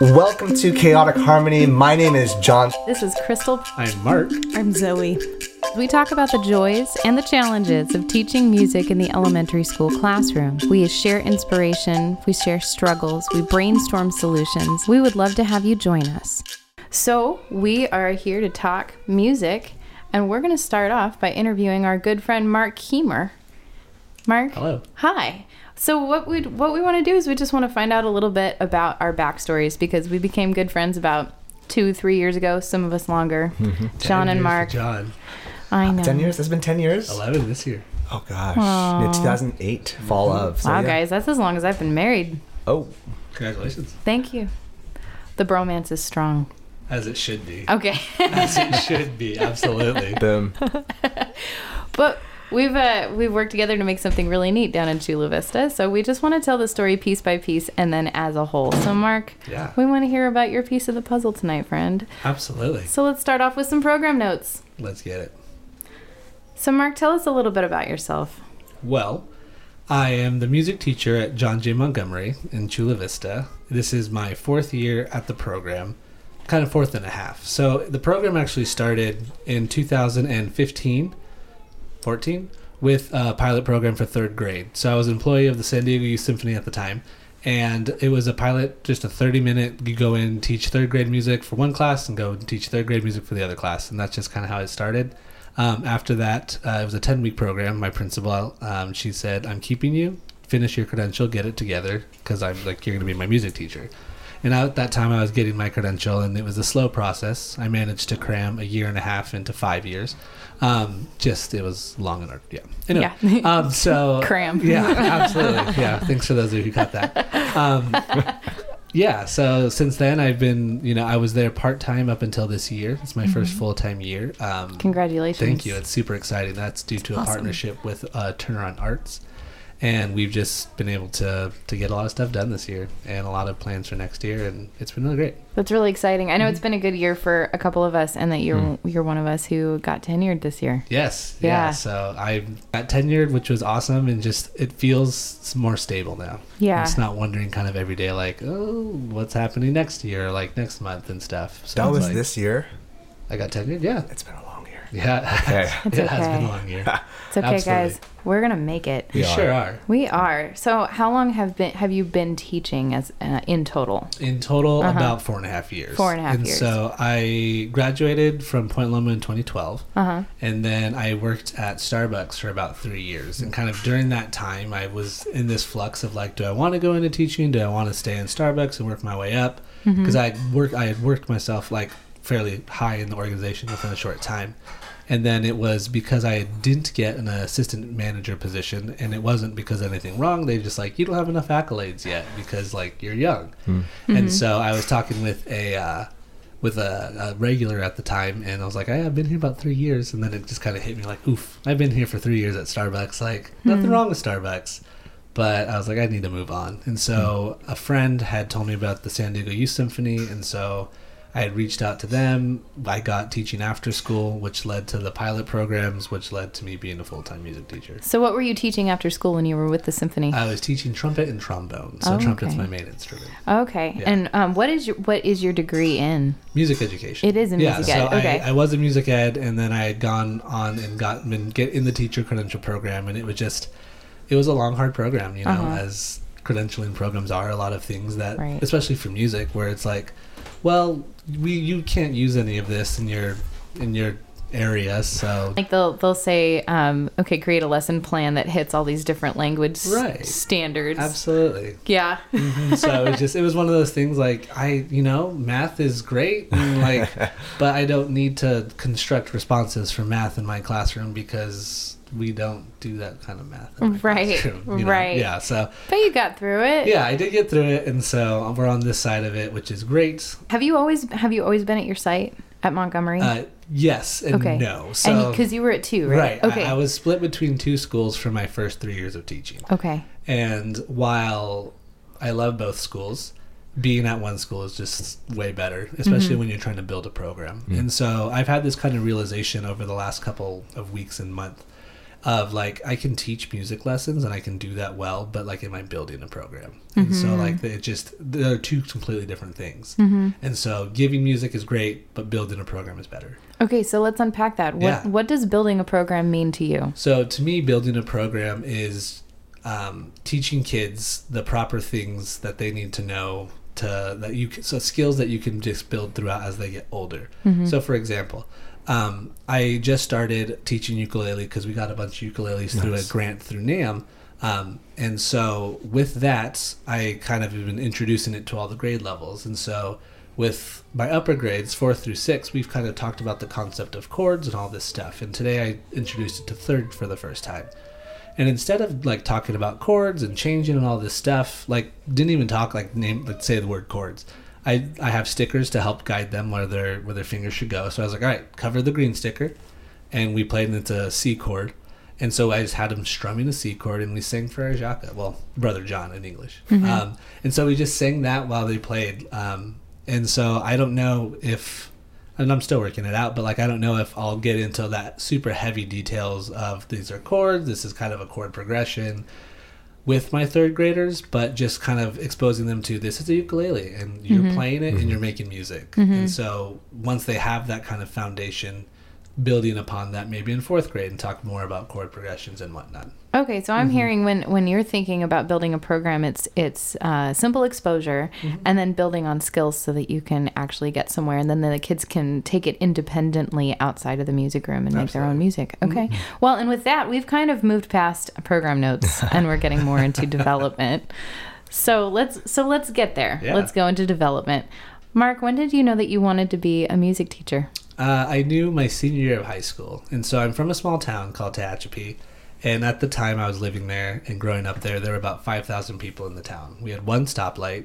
Welcome to Chaotic Harmony. My name is John. This is Crystal. I'm Mark. I'm Zoe. We talk about the joys and the challenges of teaching music in the elementary school classroom. We share inspiration, we share struggles, we brainstorm solutions. We would love to have you join us. So, we are here to talk music, and we're going to start off by interviewing our good friend Mark Keemer. Mark. Hello. Hi. So what we what we want to do is we just want to find out a little bit about our backstories because we became good friends about two three years ago. Some of us longer. John and Mark. John. I ah, know. 10 years? It's been 10 years? 11 this year. Oh, gosh. Yeah, 2008, fall of. So, Wow, yeah. guys, that's as long as I've been married. Oh, Congratulations. Thank you. The bromance is strong. As it should be. Okay. As it should be. Absolutely. boom. but we've uh, we've worked together to make something really neat down in Chula Vista. So we just want to tell the story piece by piece and then as a whole. So Mark, Yeah. we want to hear about your piece of the puzzle tonight, friend. Absolutely. So let's start off with some program notes. Let's get it. So Mark, tell us a little bit about yourself. Well, I am the music teacher at John J. Montgomery in Chula Vista. This is my fourth year at the program, kind of fourth and a half. So the program actually started in 2015, 14, with a pilot program for third grade. So I was an employee of the San Diego Youth Symphony at the time. And it was a pilot, just a 30 minute, you go in, teach third grade music for one class, and go and teach third grade music for the other class. And that's just kind of how it started. Um, after that, uh, it was a 10 week program. My principal, um, she said, I'm keeping you, finish your credential, get it together, because I'm like, you're going to be my music teacher. And at that time, I was getting my credential, and it was a slow process. I managed to cram a year and a half into five years. Um, just, it was long and hard. Yeah. Anyway, Yeah. um, so. Cram. Yeah, absolutely. Yeah. Thanks for those of you who caught that. Um, yeah, so since then I've been, you know, I was there part time up until this year. It's my first full time year. Um, Congratulations. Thank you. It's super exciting. That's due to a Awesome. partnership with uh, Turnaround Arts, and we've just been able to to get a lot of stuff done this year, and a lot of plans for next year, and it's been really great. That's really exciting. I know Mm-hmm. it's been a good year for a couple of us, and that you're you're one of us who got tenured this year. Yes. Yeah. Yeah. So I got tenured, which was awesome, and just it feels more stable now. Yeah. It's not wondering kind of every day like, oh, what's happening next year, like next month and stuff. So That it's was like- this year? I got tenured. Yeah. It's been a long year. Yeah. Okay. It's it has okay. been a long year. It's okay, Absolutely. guys. We're gonna make it. We We are. sure are. We are. So, how long have been have you been teaching as uh, in total? In total, Uh-huh. about four and a half years. Four and a half and years. So I graduated from Point Loma in 2012, Uh huh. and then I worked at Starbucks for about three years. And kind of during that time, I was in this flux of like, do I want to go into teaching? Do I want to stay in Starbucks and work my way up? Mm-hmm. Because I work, I had worked myself like fairly high in the organization within a short time. And then it was because I didn't get an assistant manager position, and it wasn't because of anything wrong. They just like you don't have enough accolades yet because like you're young. Hmm. And mm-hmm. so I was talking with a uh, with a, a regular at the time, and I was like, I've been here about three years, and then it just kind of hit me like, oof, I've been here for three years at Starbucks. Like hmm. nothing wrong with Starbucks, but I was like, I need to move on. And so hmm. a friend had told me about the San Diego Youth Symphony, and so I had reached out to them. I got teaching after school, which led to the pilot programs, which led to me being a full time music teacher. So, what were you teaching after school when you were with the symphony? I was teaching trumpet and trombone, so Oh, trumpet's okay. my main instrument. okay. yeah. And um, what is your what is your degree in? Music education. It is in yeah, music so ed, okay. I, I was in music ed, and then I had gone on and got been get in the teacher credential program, and it was just, it was a long, hard program, you know, Uh-huh. as credentialing programs are. A lot of things that, Right. especially for music, where it's like, well, we you can't use any of this in your in your area, so Like they'll they'll say, um, okay, create a lesson plan that hits all these different language s- Right. standards. absolutely. Yeah. Mhm. so it was just it was one of those things like I you know math is great and like but I don't need to construct responses for math in my classroom because we don't do that kind of math. in my Right, classroom, you know? right. Yeah. So But you got through it. yeah, I did get through it, and so we're on this side of it, which is great. Have you always have you always been at your site at Montgomery? Uh, yes and okay. no. So because you were at two, right? right, Okay. I, I was split between two schools for my first three years of teaching. okay. And while I love both schools, being at one school is just way better, especially Mm-hmm. when you're trying to build a program. And so I've had this kind of realization over the last couple of weeks and month of like I can teach music lessons and I can do that well, but like am I building a program? And so mm-hmm. like it just they're two completely different things. Mm-hmm. And so giving music is great, but building a program is better. Okay, so let's unpack that. What Yeah. what does building a program mean to you? So to me, building a program is um, teaching kids the proper things that they need to know to that you can, so skills that you can just build throughout as they get older. Mm-hmm. So for example. Um, I just started teaching ukulele because we got a bunch of ukuleles through a grant through NAMM. Um, and so with that, I kind of have been introducing it to all the grade levels. And so with my upper grades, fourth through six, we've kind of talked about the concept of chords and all this stuff. And today I introduced it to third for the first time. And instead of like talking about chords and changing and all this stuff, like didn't even talk like name like say the word chords. I I have stickers to help guide them where their where their fingers should go. So I was like, all right, cover the green sticker, and we played into a C chord. And so I just had him strumming a C chord, and we sang Frere Jacques. Well, Brother John in English. Um, and so we just sang that while they played. Um, and so I don't know if, and I'm still working it out, but like I don't know if I'll get into that super heavy details of these are chords. This is kind of a chord progression with my third graders, but just kind of exposing them to this is a ukulele and you're mm-hmm. playing it and you're mm-hmm. making music. And mm-hmm. so once they have that kind of foundation, building upon that maybe in fourth grade and talk more about chord progressions and whatnot. Okay, so I'm mm-hmm. hearing when when you're thinking about building a program, it's it's uh, simple exposure, mm-hmm. and then building on skills so that you can actually get somewhere, and then the kids can take it independently outside of the music room and make their own music. Mm-hmm. Okay, well, and with that, we've kind of moved past program notes, and we're getting more into development. So let's so let's get there. Yeah. Let's go into development. Mark, when did you know that you wanted to be a music teacher? Uh, I knew my senior year of high school, and so I'm from a small town called Tehachapi. And at the time I was living there and growing up there, there were about 5,000 people in the town. We had one stoplight.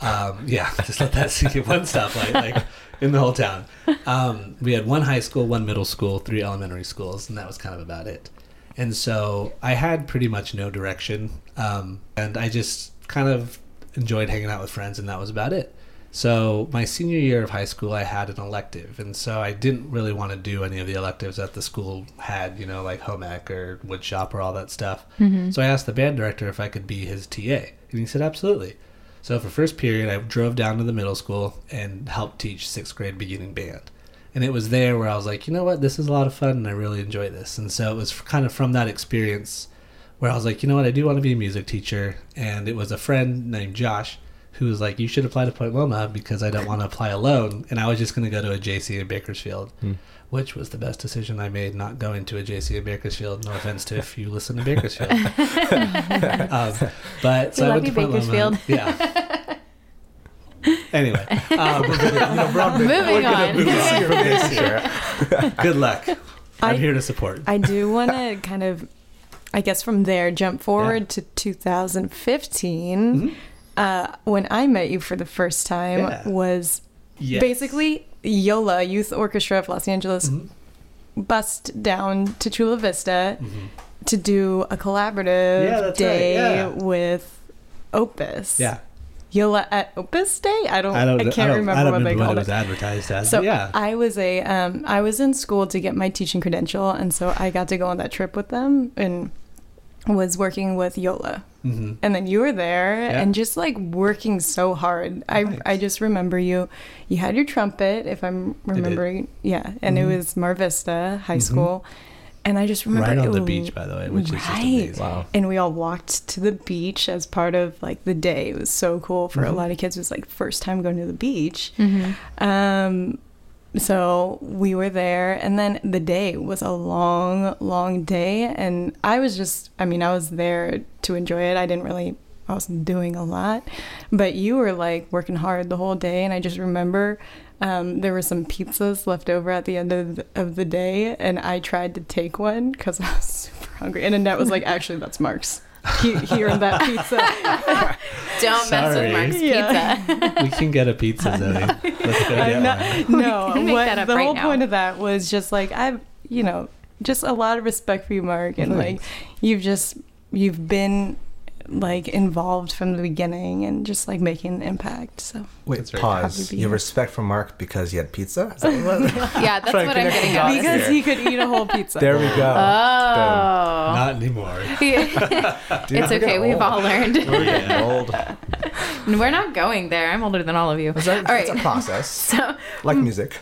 Um, yeah, just let that sink in. One stoplight, like in the whole town. Um, we had one high school, one middle school, three elementary schools, and that was kind of about it. And so I had pretty much no direction. Um, and I just kind of enjoyed hanging out with friends, and that was about it. So my senior year of high school, I had an elective, and so I didn't really want to do any of the electives that the school had, you know, like home ec or wood shop or all that stuff. Mm-hmm. So I asked the band director if I could be his TA, and he said absolutely. So for first period, I drove down to the middle school and helped teach sixth grade beginning band. And it was there where I was like, you know what, this is a lot of fun, and I really enjoy this. And so it was kind of from that experience where I was like, you know what, I do want to be a music teacher. And it was a friend named Josh who was like, you should apply to Point Loma because I don't want to apply alone. And I was just going to go to a JC in Bakersfield, which was the best decision I made, not going to a JC in Bakersfield. No offense to if you listen to Bakersfield. um, but so We I love went you, to Point Loma. Bakersfield. Yeah. Anyway, um, Moving on. good luck. I'm I- here to support. I do want to kind of, I guess, from there jump forward to 2015. Uh, when I met you for the first time, Yeah. was Yes. basically Yola Youth Orchestra of Los Angeles Mm-hmm. bust down to Chula Vista to do a collaborative Yeah, that's right, day yeah. with Opus. Yeah. Yola at Opus Day. I don't. I I, don't. can't I don't, remember I don't what they remember called what it was advertised as. So yeah. I was a um, I was in school to get my teaching credential, and so I got to go on that trip with them and was working with Yola. hmm And then you were there Yeah. and just like working so hard. I Nice. I just remember you. You had your trumpet, if I'm remembering. Yeah, and Mhm. it was Mar Vista High Mhm. School, and I just remember Right on it the was- beach, by the way, which is just amazing. Wow. and we all walked to the beach as part of like the day. It was so cool for a Mhm. lot of kids. It was like first time going to the beach. Mhm. Um, so we were there, and then the day was a long, long day, and I was just, I mean, I was there to enjoy it. I didn't really, I wasn't doing a lot, but you were like working hard the whole day, and I just remember. Um, there were some pizzas left over at the end of the, of the day, and I tried to take one because I was super hungry. And Annette was like, "Actually, that's Mark's. He, he earned that pizza." Don't mess with Mark's Yeah. pizza. we can get a pizza, Zoe. Let's go get not- one. no, can make what, that up the right whole now. point of that was just like I've, you know, just a lot of respect for you, Mark, and like you've just you've been like involved from the beginning and just like making an impact. So Wait, That's very pause. You have respect for Mark because he had pizza? Is that what- Yeah, that's Trying what I'm getting at. because here. he could eat a whole pizza. there we go. Oh. Not anymore. Dude, it's okay. We've all learned. We're getting old. We're not going there. I'm older than all of you. It's a, All right. it's a process, So, like mm. music.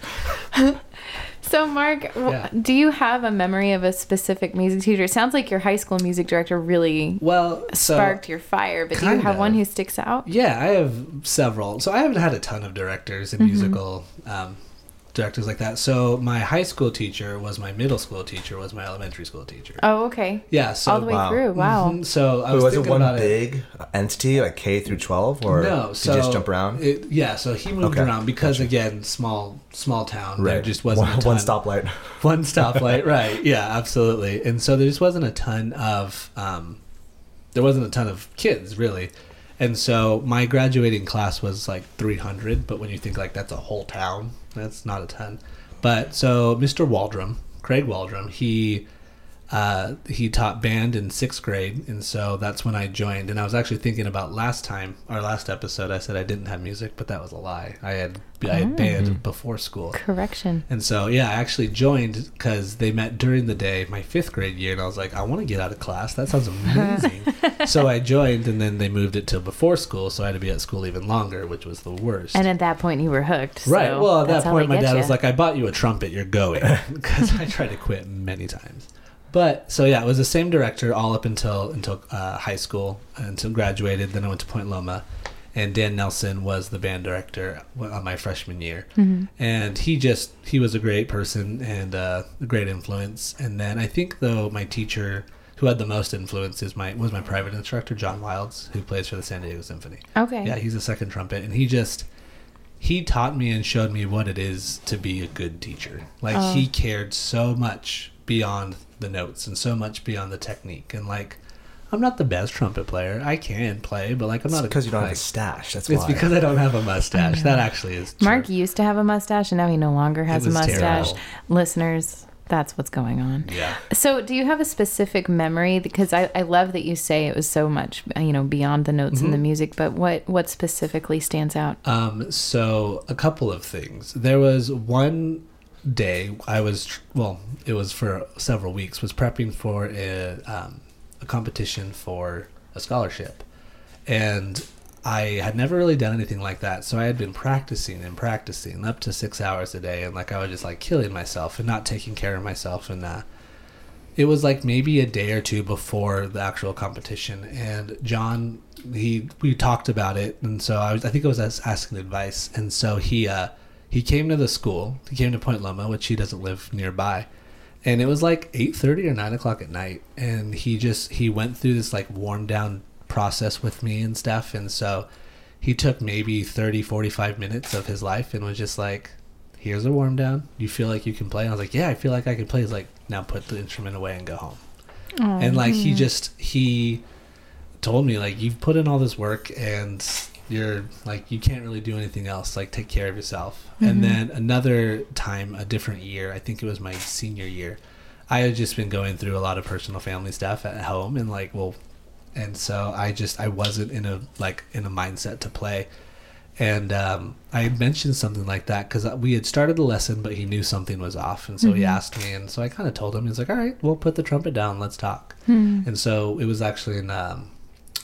So Mark, Yeah. do you have a memory of a specific music teacher? It sounds like your high school music director really Well, so sparked your fire, but do you have one who sticks out? yeah, I have several. So I haven't had a ton of directors Mm-hmm. musical um, directors like that. So my high school teacher was my middle school teacher was my elementary school teacher. Oh, okay. Yeah, so All the way wow. through. Wow. Mhm, So I Wait, was, was it one about it. big entity, like K through 12? Or no, did so you just jump around? It, yeah, so he moved Okay, around because again, small small town. There right. just wasn't one, a ton. one stoplight. one stoplight right yeah absolutely and so there just wasn't a ton of um, there wasn't a ton of kids really and so my graduating class was like 300 but when you think like that's a whole town that's not a ton. But so mr waldrum craig waldrum he uh, he taught band in sixth grade and so that's when i joined and i was actually thinking about last time our last episode i said i didn't have music but that was a lie i had i had Oh. band before school Correction. and so, yeah, I actually joined because they met during the day, my fifth grade year, and I was like, I want to get out of class. That sounds amazing. so I joined, and then they moved it till before school, so I had to be at school even longer, which was the worst. And at that point, you were hooked. right. so well, at that point, my dad ya. was like, I bought you a trumpet. You're going because I tried to quit many times. But so yeah, it was the same director all up until until uh, high school, until graduated. Then I went to Point Loma, and Dan Nelson was the band director on my freshman year Mhm. and he just he was a great person and uh, a great influence and then i think though my teacher who had the most influence is my was my private instructor john wilds who plays for the san diego symphony Okay. yeah he's a second trumpet and he just he taught me and showed me what it is to be a good teacher like Oh. he cared so much beyond the notes and so much beyond the technique and like i'm not the best trumpet player i can play but like i'm It's not a- because you don't have a like, stash. That's it's because i don't have a mustache that actually is true. Mark used to have a mustache, and now he no longer has a was mustache. terrible. Listeners, that's what's going on. yeah So, do you have a specific memory? Because I, I love that you say it was so much, you know, beyond the notes in the Mhm. music. But what what specifically stands out? Um, so a couple of things. There was one day I was well, it was for several weeks. Was prepping for a um, a competition for a scholarship, and I had never really done anything like that. So I had been practicing and practicing up to six hours a day, and like I was just like killing myself and not taking care of myself and. Uh, it was like maybe a day or two before the actual competition and john he we talked about it and so i was i think i was asking advice and so he uh he came to the school he came to point loma which he doesn't live nearby and it was like 8.30 or 9 o'clock at night and he just he went through this like warm down process with me and stuff and so he took maybe 30 45 minutes of his life and was just like here's a warm down. You feel like you can play? And i was like yeah i feel like i can play. He's like now put the instrument away and go home. And like he just he told me like you've put in all this work and you're like you can't really do anything else like take care of yourself and then another time a different year i think it was my senior year i had just been going through a lot of personal family stuff at home and like well and so i just i wasn't in a like in a mindset to play and um, I had mentioned something like that because we had started the lesson, but he knew something was off, and so he asked me, and so I kind of told him. He's like, "All right, we'll put the trumpet down. Let's talk." And so it was actually in um,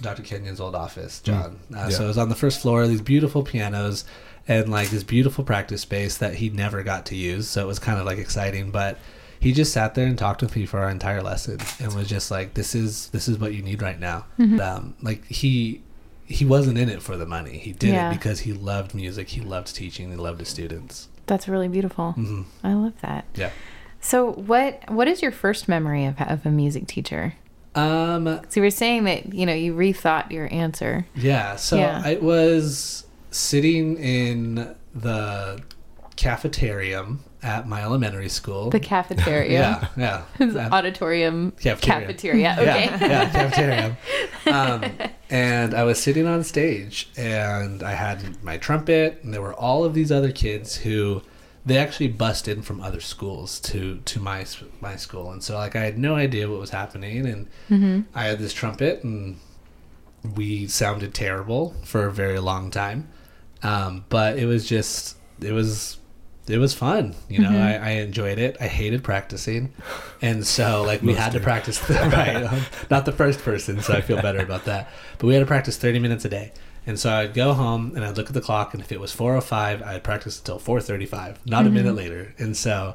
Dr. Kenyon's old office, John. Uh, So it was on the first floor. These beautiful pianos and like this beautiful practice space that he never got to use. So it was kind of like exciting, but he just sat there and talked with me for our entire lesson and was just like, "This is this is what you need right now." Um, like he he wasn't in it for the money. He did Yeah. it because he loved music. He loved teaching. He loved his students. That's really beautiful. hmm I love that. Yeah. So, what what is your first memory of of a music teacher? Um. So you were saying that you know you rethought your answer. Yeah. So Yeah. I was sitting in the cafeteria at my elementary school. The cafeteria. Yeah. Yeah. Auditorium Cafeteria. cafeteria. Okay. Yeah, yeah, cafeteria. Um, and I was sitting on stage, and I had my trumpet, and there were all of these other kids who they actually bust in from other schools to to my my school, and so like I had no idea what was happening, and Mhm. I had this trumpet, and we sounded terrible for a very long time. Um, but it was just it was it was fun. You know, I, I enjoyed it. I hated practicing, and so like we had to do. practice. right, um, not the first person, so I feel better about that. But we had to practice thirty minutes a day. And so I'd go home and I'd look at the clock, and if it was 4:05, I'd practice until 4:35, not a minute mm-hmm. later. And so,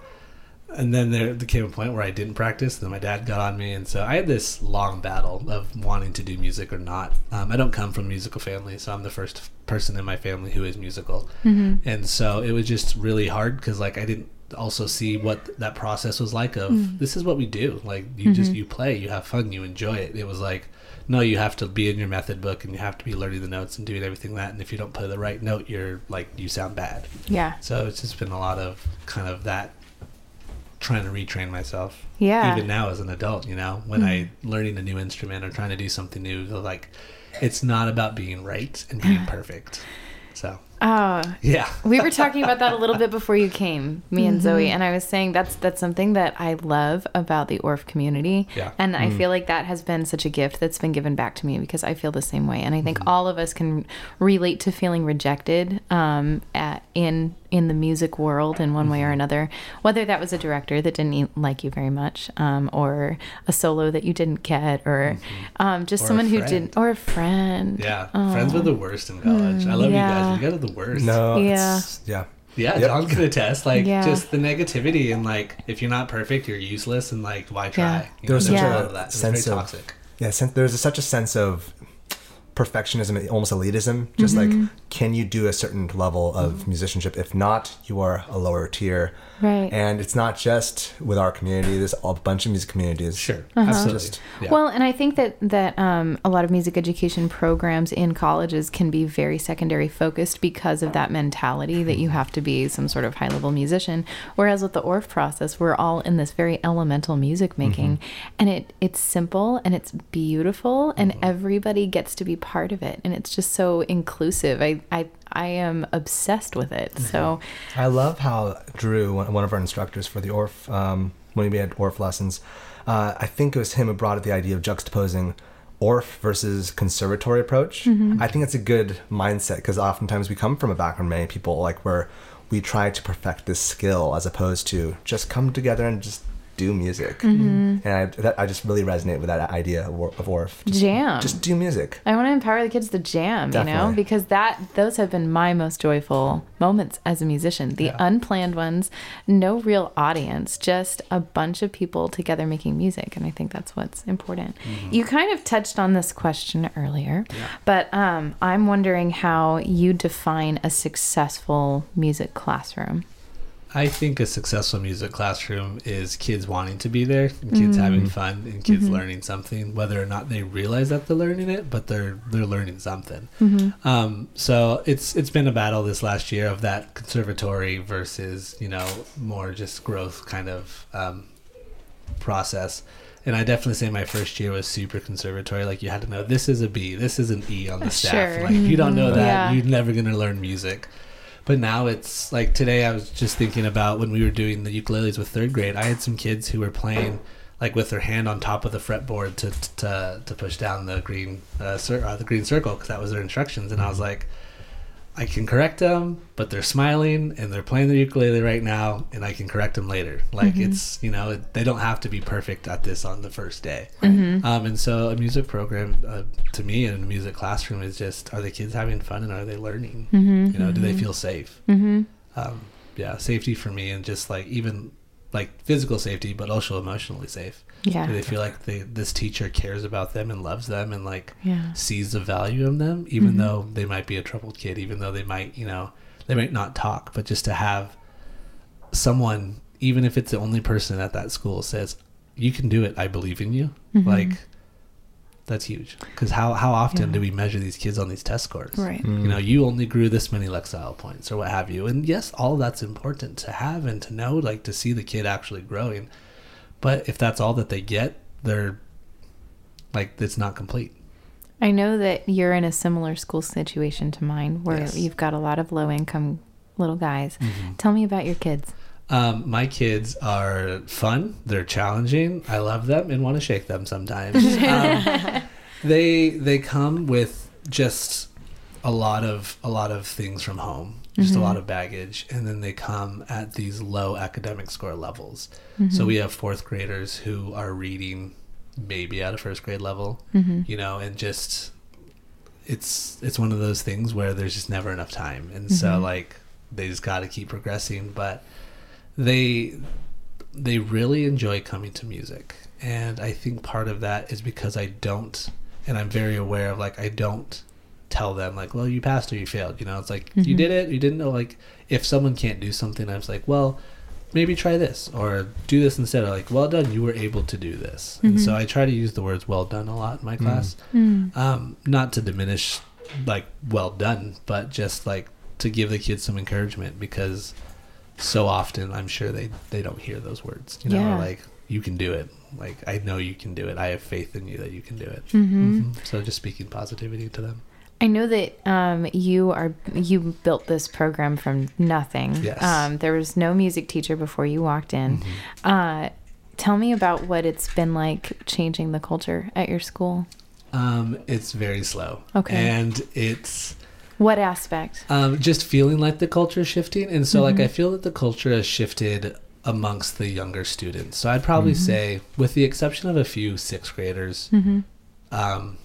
and then there, came a point where I didn't practice. Then my dad got on me, and so I had this long battle of wanting to do music or not. Um, I don't come from a musical family, so I'm the first person in my family who is musical, mm-hmm. and so it was just really hard because like I didn't also see what that process was like. Of mm. this is what we do. Like you just mm-hmm. you play, you have fun, you enjoy it. It was like no, you have to be in your method book and you have to be learning the notes and doing everything that. And if you don't play the right note, you're like you sound bad. Yeah. So it's just been a lot of kind of that trying to retrain myself. Yeah. Even now as an adult, you know, when I mm-hmm. learning a new instrument or trying to do something new, like it's not about being right and being perfect. So Oh, yeah. we were talking about that a little bit before you came, me and Zoe, mm-hmm. and I was saying that's that's something that I love about the Orff community. Yeah. And I mm-hmm. feel like that has been such a gift that's been given back to me because I feel the same way, and I think mm-hmm. all of us can relate to feeling rejected um, at, in in the music world in one way or another. Whether that was a director that didn't e- like you very much, um, or a solo that you didn't get, or um, just Or someone who didn't, or a friend. Yeah. Friends were the worst in college. I love yeah. you guys. You guys are the worst. No. Yeah. it's- Yeah. Yeah, Yep. John can attest. Like Yeah. just the negativity and like if you're not perfect, you're useless and like why try? Yeah. You There was such there's a lot of that. It's sense very of- toxic. Yeah, sen- there's a, such a sense of perfectionism, almost elitism. Just Mm-hmm. like, can you do a certain level of musicianship? If not, you are a lower tier. Right. And it's not just with our community. There's a bunch of music communities. Sure. Uh-huh. Absolutely. Just- yeah. Well, and I think that that um, a lot of music education programs in colleges can be very secondary focused because of that mentality that you have to be some sort of high level musician. Whereas with the Orff process, we're all in this very elemental music making, and it it's simple and it's beautiful, and everybody gets to be part of it, and it's just so inclusive. I I I am obsessed with it. So I love how Drew, one of our instructors for the Orff, um, when we had Orff lessons, uh, I think it was him who brought up the idea of juxtaposing Orff versus conservatory approach. I think it's a good mindset because oftentimes we come from a background, many people, like where we try to perfect this skill as opposed to just come together and just do music. And I, that, I just really resonate with that idea of, of Orff. Just, Jam. Just do music. I want to empower the kids to jam, you know, because that those have been my most joyful moments as a musician. The unplanned ones, no real audience, just a bunch of people together making music, and I think that's what's important. You kind of touched on this question earlier, but um, I'm wondering how you define a successful music classroom. I think a successful music classroom is kids wanting to be there, and kids mm. having fun, and kids mm-hmm. learning something, whether or not they realize that they're learning it, but they're they're learning something. Mm-hmm. Um, so it's it's been a battle this last year of that conservatory versus you know more just growth kind of um, process. And I definitely say my first year was super conservatory. Like you had to know this is a B, this is an E on the uh, staff. Sure. Like if you don't know mm-hmm. that, Yeah. you're never gonna learn music. But now it's like today I was just thinking about when we were doing the ukuleles with third grade. I had some kids who were playing like with their hand on top of the fretboard to to, to push down the green uh, cir- uh, the green circle because that was their instructions. And I was like, I can correct them, but they're smiling and they're playing the ukulele right now, and I can correct them later. Like it's you know they don't have to be perfect at this on the first day. Um, and so a music program uh, to me in a music classroom is just are the kids having fun and are they learning? You know, do they feel safe? Mm-hmm. Um, yeah, safety for me and just like even like physical safety, but also emotionally safe. Yeah. Do they feel like they, this teacher cares about them and loves them and like Yeah. sees the value in them, even mm-hmm. though they might be a troubled kid, even though they might, you know, they might not talk, but just to have someone, even if it's the only person at that school, says, "You can do it. I believe in you." Mm-hmm. Like that's huge. Because how how often Yeah. do we measure these kids on these test scores? Right. You know, you only grew this many Lexile points or what have you. And yes, all that's important to have and to know, like to see the kid actually growing. But if that's all that they get, they're like it's not complete. I know that you're in a similar school situation to mine where Yes. you've got a lot of low income little guys. Mm-hmm. Tell me about your kids. Um, my kids are fun. They're challenging. I love them and want to shake them sometimes. um, they they come with just a lot of a lot of things from home just Mm-hmm. a lot of baggage and then they come at these low academic score levels Mm-hmm. so we have fourth graders who are reading maybe at a first grade level Mm-hmm. you know and just it's it's one of those things where there's just never enough time and so Mhm. like they just got to keep progressing but they they really enjoy coming to music and i think part of that is because i don't and i'm very aware of like i don't tell them like well you passed or you failed you know it's like you Mhm. did it you didn't know like if someone can't do something i was like well maybe try this or do this instead of like well done you were able to do this and so Mhm. i try to use the words well done a lot in my class Mm. um, not to diminish like well done but just like to give the kids some encouragement because so often i'm sure they they don't hear those words you know Yeah. like you can do it like i know you can do it i have faith in you that you can do it Mhm. Mhm. so just speaking positivity to them I know that um, you are you built this program from nothing. Yes. Um, there was no music teacher before you walked in. Mhm. Uh, tell me about what it's been like changing the culture at your school. um, it's very slow Okay. and it's What aspect? um, just feeling like the culture is shifting and so like Mhm. i feel that the culture has shifted amongst the younger students so i'd probably Mhm. say with the exception of a few sixth graders Mm-hmm. um,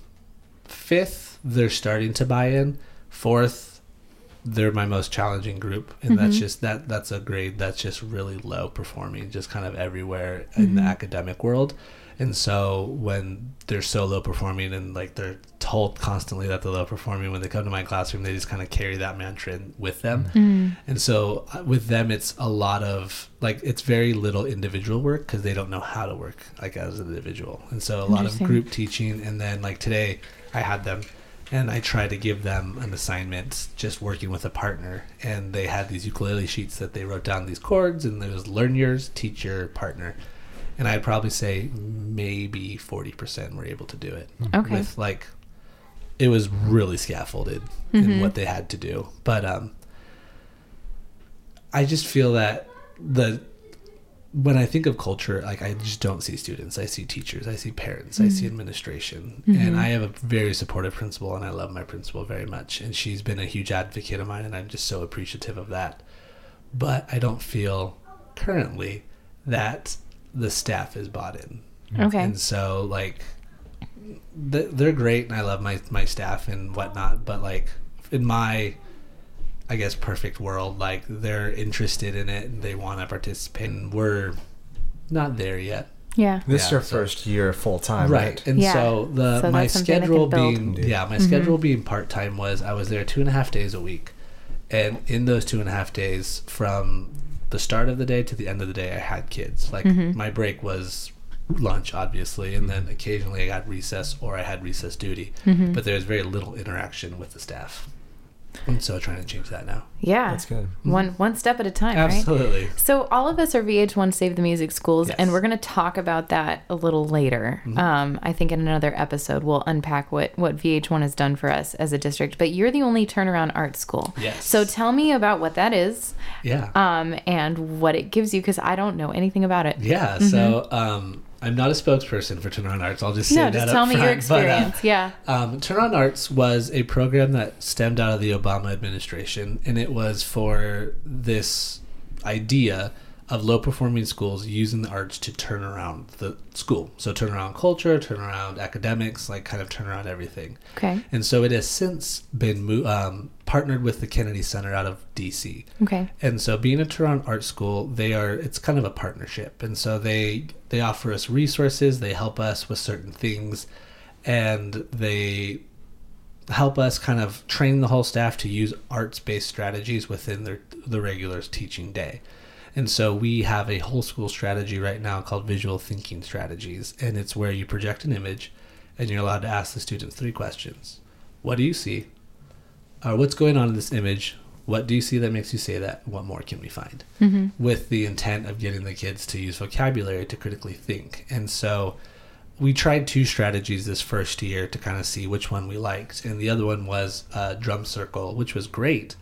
fifth they're starting to buy in fourth they're my most challenging group and that's Mhm. just that that's a grade that's just really low performing just kind of everywhere in the Mhm. academic world and so when they're so low performing and like they're told constantly that they're low performing when they come to my classroom they just kind of carry that mantra in with them Mm. and so uh, with them, it's a lot of like it's very little individual work because they don't know how to work like as an individual. And so a lot of group teaching, and then like today, I had them, and I tried to give them an assignment just working with a partner, and they had these ukulele sheets that they wrote down these chords, and there was learn yours, teach your partner, and I'd probably say maybe forty percent were able to do it. Okay. with like it was really scaffolded Mhm. in what they had to do. But um i just feel that the when i think of culture like i just don't see students. I see teachers. I see parents. I see Mhm. administration. Mhm. and i have a very supportive principal and i love my principal very much. And she's been a huge advocate of mine and i'm just so appreciative of that. But i don't feel currently that the staff is bought in Okay. and so like they're great and I love my my staff and whatnot, but like in my I guess perfect world, like they're interested in it and they want to participate and we're not there yet. Yeah. This is Yeah, your so- first year full time, right? And Yeah. so the So my that's something they schedule being yeah, my Mhm. schedule being part time was I was there two and a half days a week. And in those two and a half days from the start of the day to the end of the day I had kids. Like Mhm. my break was lunch obviously and then occasionally I got recess or I had recess duty. Mhm. But was very little interaction with the staff. And so trying to change that now. yeah. That's good. One one step at a time, right? Absolutely. So all of us are VH1 Save the Music Schools, Yes. and we're going to talk about that a little later. Mhm. Um, I think in another episode we'll unpack what what VH1 has done for us as a district. But you're the only turnaround art school. Yes. So tell me about what that is, Yeah. um, and what it gives you, because I don't know anything about it. Yeah, so um, I'm not a spokesperson for Turnaround Arts. I'll just say No, that just up tell me your front, but, uh, experience. yeah. Um, Turnaround Arts was a program that stemmed out of the Obama administration, and it was for this idea of low performing schools using the arts to turn around the school. So, turn around culture, turn around academics, like kind of turn around everything. Okay. And so, it has since been mo- um, partnered with the Kennedy Center out of DC. Okay. And so being a Turnaround Art School, they are it's kind of a partnership. And so they they offer us resources, they help us with certain things and they help us kind of train the whole staff to use arts-based strategies within their the regular teaching day. And so we have a whole school strategy right now called visual thinking strategies and it's where you project an image and you're allowed to ask the students three questions. What do you see? Or what's going on in this image? What do you see that makes you say that? What more can we find? hmm With the intent of getting the kids to use vocabulary to critically think. And so we tried two strategies this first year to kind of see which one we liked. And the other one was uh, drum circle, which was great.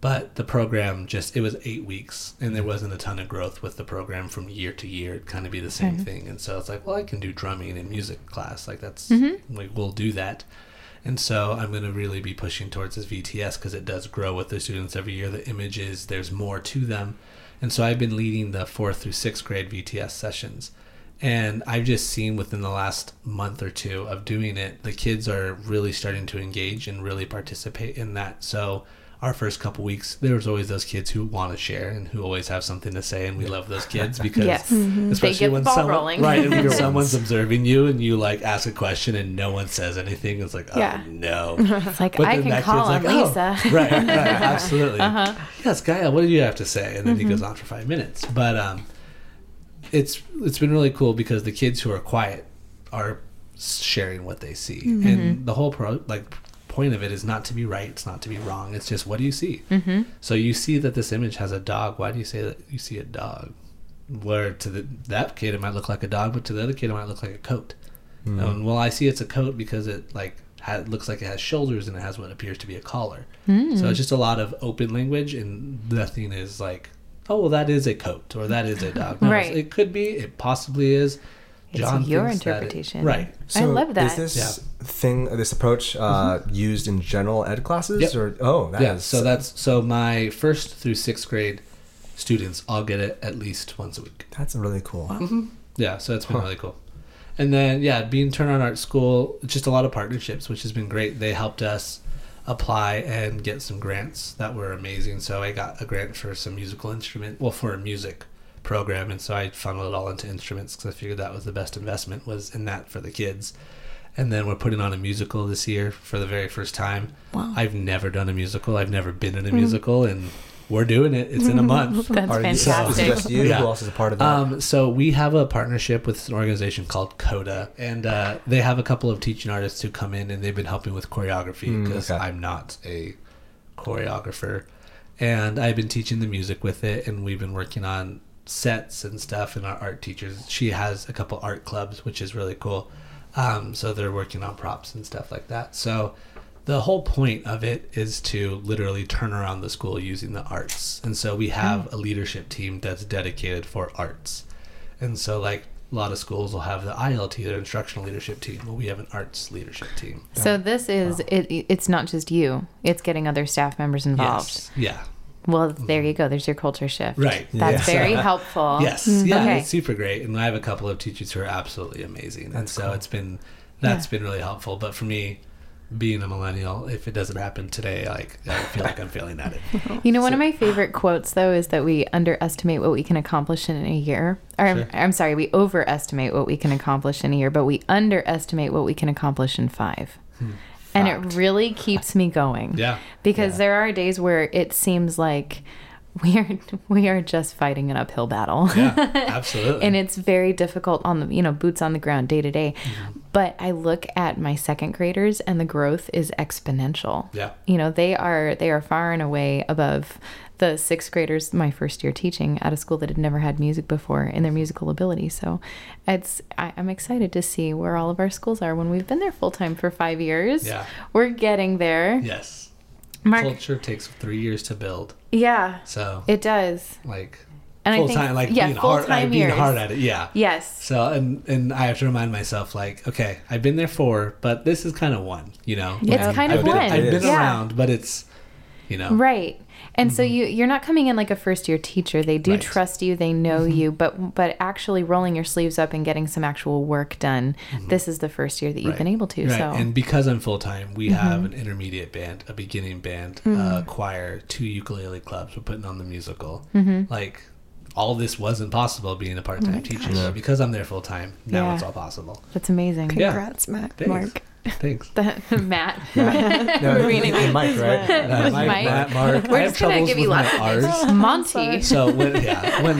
But the program just it was eight weeks, and there wasn't a ton of growth with the program from year to year. It'd kind of be the same Okay. thing, and so it's like, well, I can do drumming and music class, like that's mm-hmm. like we'll do that. And so I'm going to really be pushing towards this VTS because it does grow with the students every year. The images, there's more to them. And so I've been leading the fourth through sixth grade VTS sessions. And I've just seen within the last month or two of doing it, the kids are really starting to engage and really participate in that. So our first couple weeks, there was always those kids who want to share and who always have something to say, and we love those kids because Yes. Mm-hmm. They get the ball someone, rolling. right? And when someone's observing you and you like ask a question and no one says anything, it's like, oh Yeah. no. It's like But I can call on kid's like, oh, Lisa. right, right, absolutely. Uh-huh. Yes, Gaia, what do you have to say? And then he goes on for five minutes. But um, it's it's been really cool because the kids who are quiet are sharing what they see, and the whole pro like point of it is not to be right, it's not to be wrong. It's just what do you see? Mm-hmm. So you see that this image has a dog. Why do you say that you see a dog? Where to the, that kid it might look like a dog, but to the other kid it might look like a coat. Hmm. And well, I see it's a coat because it like ha looks like it has shoulders and it has what appears to be a collar. Mm. So it's just a lot of open language, and nothing is like, oh, well, that is a coat or that is a dog. No, Right. It could be. It possibly is. It's your thinks that it- interpretation. right. I love that. Is this thing, this approach, uh, used in general ed classes, Yep. or oh, that yeah. is- So that's so my first through sixth grade students all get it at least once a week. that's really cool. Yeah, so it's been Huh. really cool. And then yeah, being Turnaround Art School, just a lot of partnerships, which has been great. They helped us apply and get some grants that were amazing. So I got a grant for some musical instrument, well, for a music program, and so I funneled it all into instruments because I figured that was the best investment was in that for the kids. And then we're putting on a musical this year for the very first time. Wow. I've never done a musical. I've never been in a mm-hmm. musical, and we're doing it. It's in a month. That's Are you- is it fantastic. just you? Yeah. Who else is a part of that? Um, so we have a partnership with an organization called Coda, and uh, they have a couple of teaching artists who come in, and they've been helping with choreography Mm, because okay. I'm not a choreographer, and I've been teaching the music with it, and we've been working on sets and stuff. And our art teachers, she has a couple art clubs, which is really cool. Um, so they're working on props and stuff like that. So the whole point of it is to literally turn around the school using the arts. And so we have hmm. a leadership team that's dedicated for arts. And so like a lot of schools will have the ILT, their instructional leadership team. Well, we have an arts leadership team. So this is it. It's not just you. It's getting other staff members involved. Yes. Yeah. Well, there you mm-hmm. go. There's your culture shift. Right. That's Yeah. very helpful. Yes. Yeah. Okay. It's super great. And I have a couple of teachers who are absolutely amazing. and so cool. it's been that's Yeah. been really helpful. But for me, being a millennial, if it doesn't happen today, like I feel like I'm failing at it. You know, one of my favorite quotes though is that we underestimate what we can accomplish in a year. Or I'm- Sure. I'm sorry, we overestimate what we can accomplish in a year, but we underestimate what we can accomplish in five. Hmm. And it really keeps me going. Yeah. Because Yeah. there are days where it seems like we are we are just fighting an uphill battle. Yeah. Absolutely. and it's very difficult on the you know boots on the ground day to day mm-hmm. but i look at my second graders and the growth is exponential Yeah. you know they are they are far and away above the sixth graders my first year teaching at a school that had never had music before in their musical ability so it's I, i'm excited to see where all of our schools are when we've been there full time for five years Yeah. we're getting there Yes. Mark Culture takes three years to build. yeah So it does like and full I think time, like yeah being hard, like, being hard at it. Yeah. yes So and and I have to remind myself like, okay, I've been there four, but this is kind of one. You know, It's kind I've of been, one. I've been around, but it's you know, Right. And so you you're not coming in like a first year teacher. They do Mm-hmm. Right. Mm-hmm. trust you, they know you, but but actually rolling your sleeves up and getting some actual work done. This is the first year that you've Right. been able to. Right. So Mm-hmm. And because I'm full time, we have an intermediate band, a beginning band, a choir, two ukulele clubs. We're putting on the musical. Mm-hmm. Like all this wasn't possible being a part time teacher. So because I'm there full time, now Yeah. it's all possible. that's amazing. Yeah. Congrats, Matt. Thanks. Mark. Thanks. Matt. no, Really? Mike, right? Uh, Mike. Mike, Matt, Mark. We're I just gonna give you with my lots of R's. Monty. So when yeah when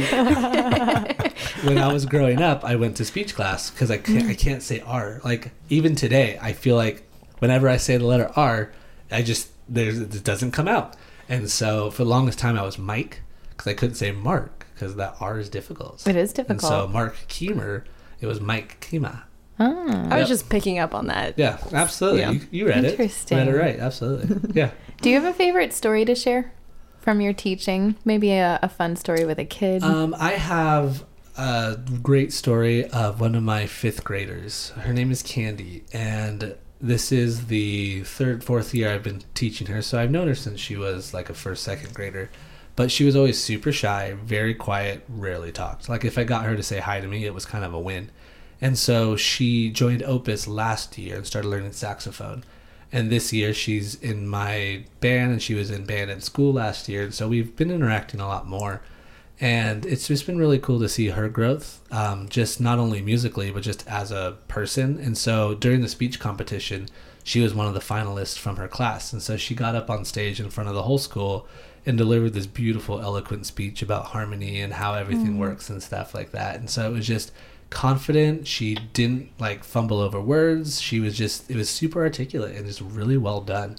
when I was growing up, I went to speech class because I can't I can't say R. Like even today, I feel like whenever I say the letter R, I just there's it doesn't come out. And so for the longest time, I was Mike because I couldn't say Mark because that R is difficult. It is difficult. And difficult. so Mark Keemer, it was Mike Kima. Ah. I was just picking up on that. Yeah, absolutely. Yeah. You, you read it. Interesting. Read it right. Absolutely. Yeah. Do you have a favorite story to share? from your teaching? Maybe a, a fun story with a kid. Um, I have a great story of one of my fifth graders. Her name is Candy, and this is the third, fourth year I've been teaching her. So I've known her since she was like a first, second grader. But she was always super shy, very quiet, rarely talked. Like if I got her to say hi to me, it was kind of a win. And so she joined Opus last year and started learning saxophone. And this year she's in my band and she was in band at school last year. And so we've been interacting a lot more. And it's just been really cool to see her growth, um, just not only musically, but just as a person. And so during the speech competition, she was one of the finalists from her class. And so she got up on stage in front of the whole school and delivered this beautiful, eloquent speech about harmony and how everything works and stuff like that. And so it was just confident. She didn't like fumble over words. She was just, it was super articulate and just really well done.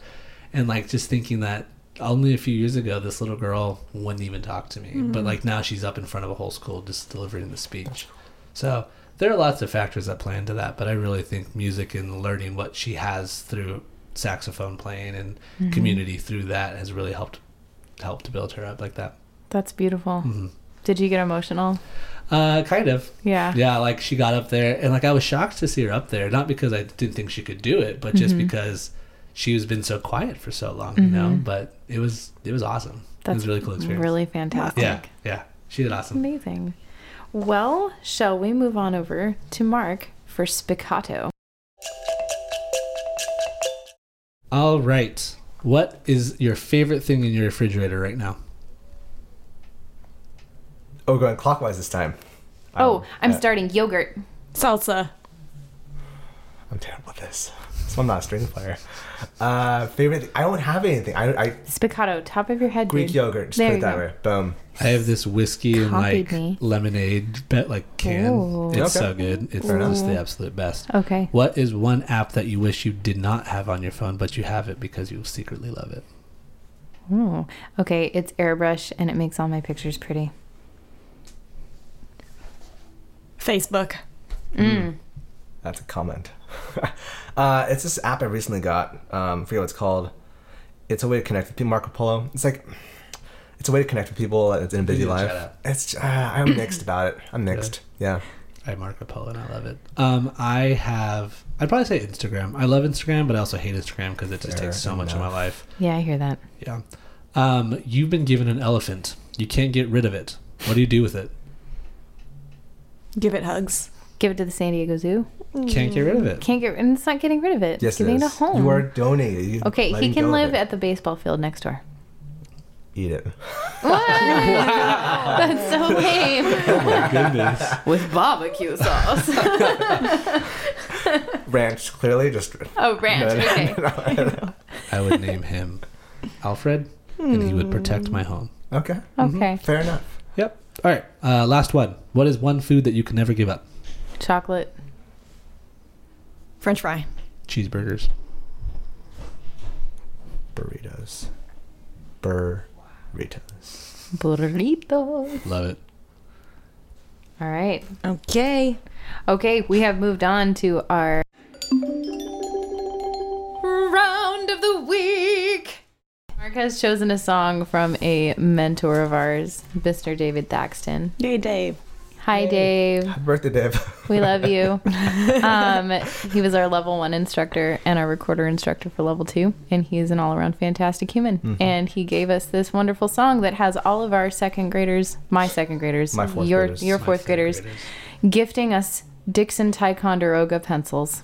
And like just thinking that only a few years ago, this little girl wouldn't even talk to me. But like now she's up in front of a whole school just delivering the speech. So there are lots of factors that play into that. But I really think music and learning what she has through saxophone playing and community through that has really helped helped to build her up like that. That's beautiful. hmm Did you get emotional? Uh, kind of. Yeah. Yeah, like she got up there, and like I was shocked to see her up there. Not because I didn't think she could do it, but just Mhm. because she was been so quiet for so long, you know. Mhm. But it was it was awesome. it was a really cool experience. Really fantastic. yeah, yeah, she did awesome. Amazing. Well, shall we move on over to Mark for Spiccato? All right, what is your favorite thing in your refrigerator right now? Oh, going clockwise this time. Oh, Um, I'm yeah. starting yogurt. Salsa. I'm terrible at this. So I'm not a string player. Uh, favorite? I don't have anything. I, I Spiccato, top of your head, Greek dude. yogurt. Just There put you it that go. way. Boom. I have this whiskey and Copied like me. lemonade bet like can. Ooh. It's Okay. so good. It's Fair enough. just the absolute best. Okay. What is one app that you wish you did not have on your phone, but you have it because you secretly love it? Ooh. Okay, it's airbrush and it makes all my pictures pretty. Facebook. Mm. That's a comment. uh, it's this app I recently got. Um, forget what it's called. It's a way to connect with people. Marco Polo. It's like it's a way to connect with people in a busy need to try life. It's uh, I'm mixed about it. I'm mixed. Yeah. I have Marco Polo and I love it. Um, I have. I'd probably say Instagram. I love Instagram, but I also hate Instagram because it just Fair takes so much of my life. Yeah, I hear that. Yeah. Um, you've been given an elephant. You can't get rid of it. What do you do with it? Give it hugs. Give it to the San Diego Zoo. Can't get rid of it. Can't get, and it's not getting rid of it. Yes, Giving it it a home. You are donating. You okay, he can live at the baseball field next door. Eat it. What? That's so lame. Oh my goodness. With barbecue sauce. Ranch, clearly, just. oh, ranch. Okay. I would name him Alfred, and he would protect my home. okay. Okay. Mm-hmm. Fair enough. Yep. All right. Uh, last one. What is one food that you can never give up? Chocolate. French fry. Cheeseburgers. Burritos. Burritos. Burritos. Love it. All right. Okay. Okay, we have moved on to our round of the week. Mark has chosen a song from a mentor of ours, Mr. David Thaxton. Yay, Dave. Hi, Dave. Happy birthday, Dave. We love you. um, he was our level one instructor and our recorder instructor for level two, and he is an all around fantastic human. And he gave us this wonderful song that has all of our second graders, my second graders, My fourth your graders. your My fourth third graders, gifting us Dixon Ticonderoga pencils.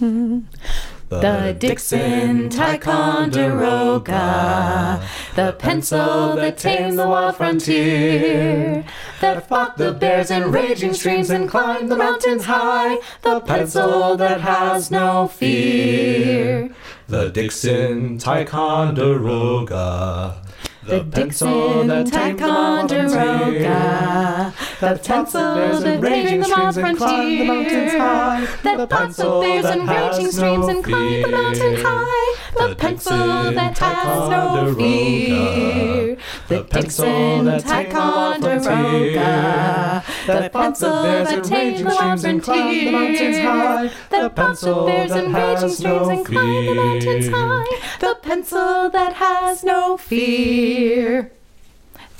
The Dixon Ticonderoga, the pencil that tamed the wild frontier, that fought the bears and raging streams and climbed the mountains high, the pencil that has no fear. The Dixon Ticonderoga. The Dixon Ticonderoga, the pencil that tamed the wild frontier, that the bears and raging streams and climbed the mountain high, the pencil that has no fear, The pencil that Ticonderoga, the pencil that tamed the wolves and climbed the mountains high, the pencil bears in raging streams and climbed the mountains high, the pencil that has no fear.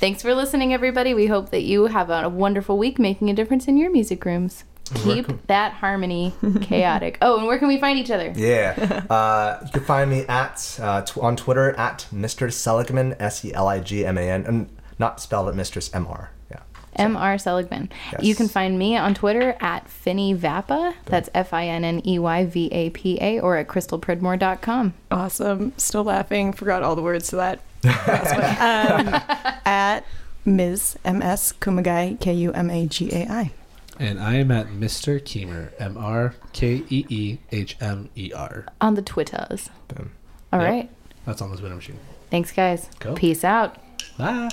Thanks for listening, everybody. We hope that you have a wonderful week making a difference in your music rooms. Keep that harmony chaotic. Oh, and where can we find each other? Yeah. Uh, you can find me at uh, t- on Twitter at Mr. Seligman, S E L I G M A N, and not spelled at Mistress M R. Yeah. M.R. Seligman. Yes. You can find me on Twitter at Finny Vapa. That's F I N N E Y V A P A, or at crystalpridmore.com. Awesome. Still laughing. Forgot all the words to that. Last one. um, at Ms. M.S. Kumagai, K U M A G A I. And I am at Mr. Keehmer, M R K E E H M E R. On the Twitters. Boom. All Yep. right. That's on the Twitter machine. Thanks, guys. Cool. Peace out. Bye.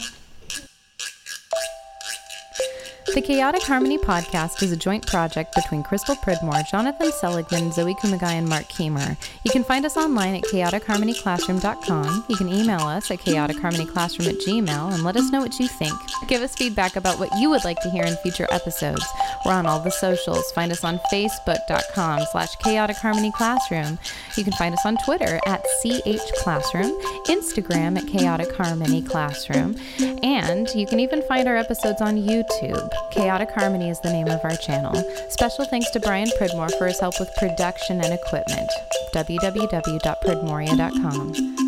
The Chaotic Harmony podcast is a joint project between Crystal Pridmore, Jonathan Seligman, Zoe Kumagai, and Mark Keehmer. You can find us online at chaoticharmonyclassroom.com. You can email us at chaoticharmonyclassroom at gmail and let us know what you think. Give us feedback about what you would like to hear in future episodes. We're on all the socials. Find us on facebook.com slash chaotic harmony classroom. You can find us on Twitter at chclassroom, Instagram at chaoticharmonyclassroom, and you can even find our episodes on YouTube. Chaotic Harmony is the name of our channel. Special thanks to Brian Pridmore for his help with production and equipment. www.pridmoria.com.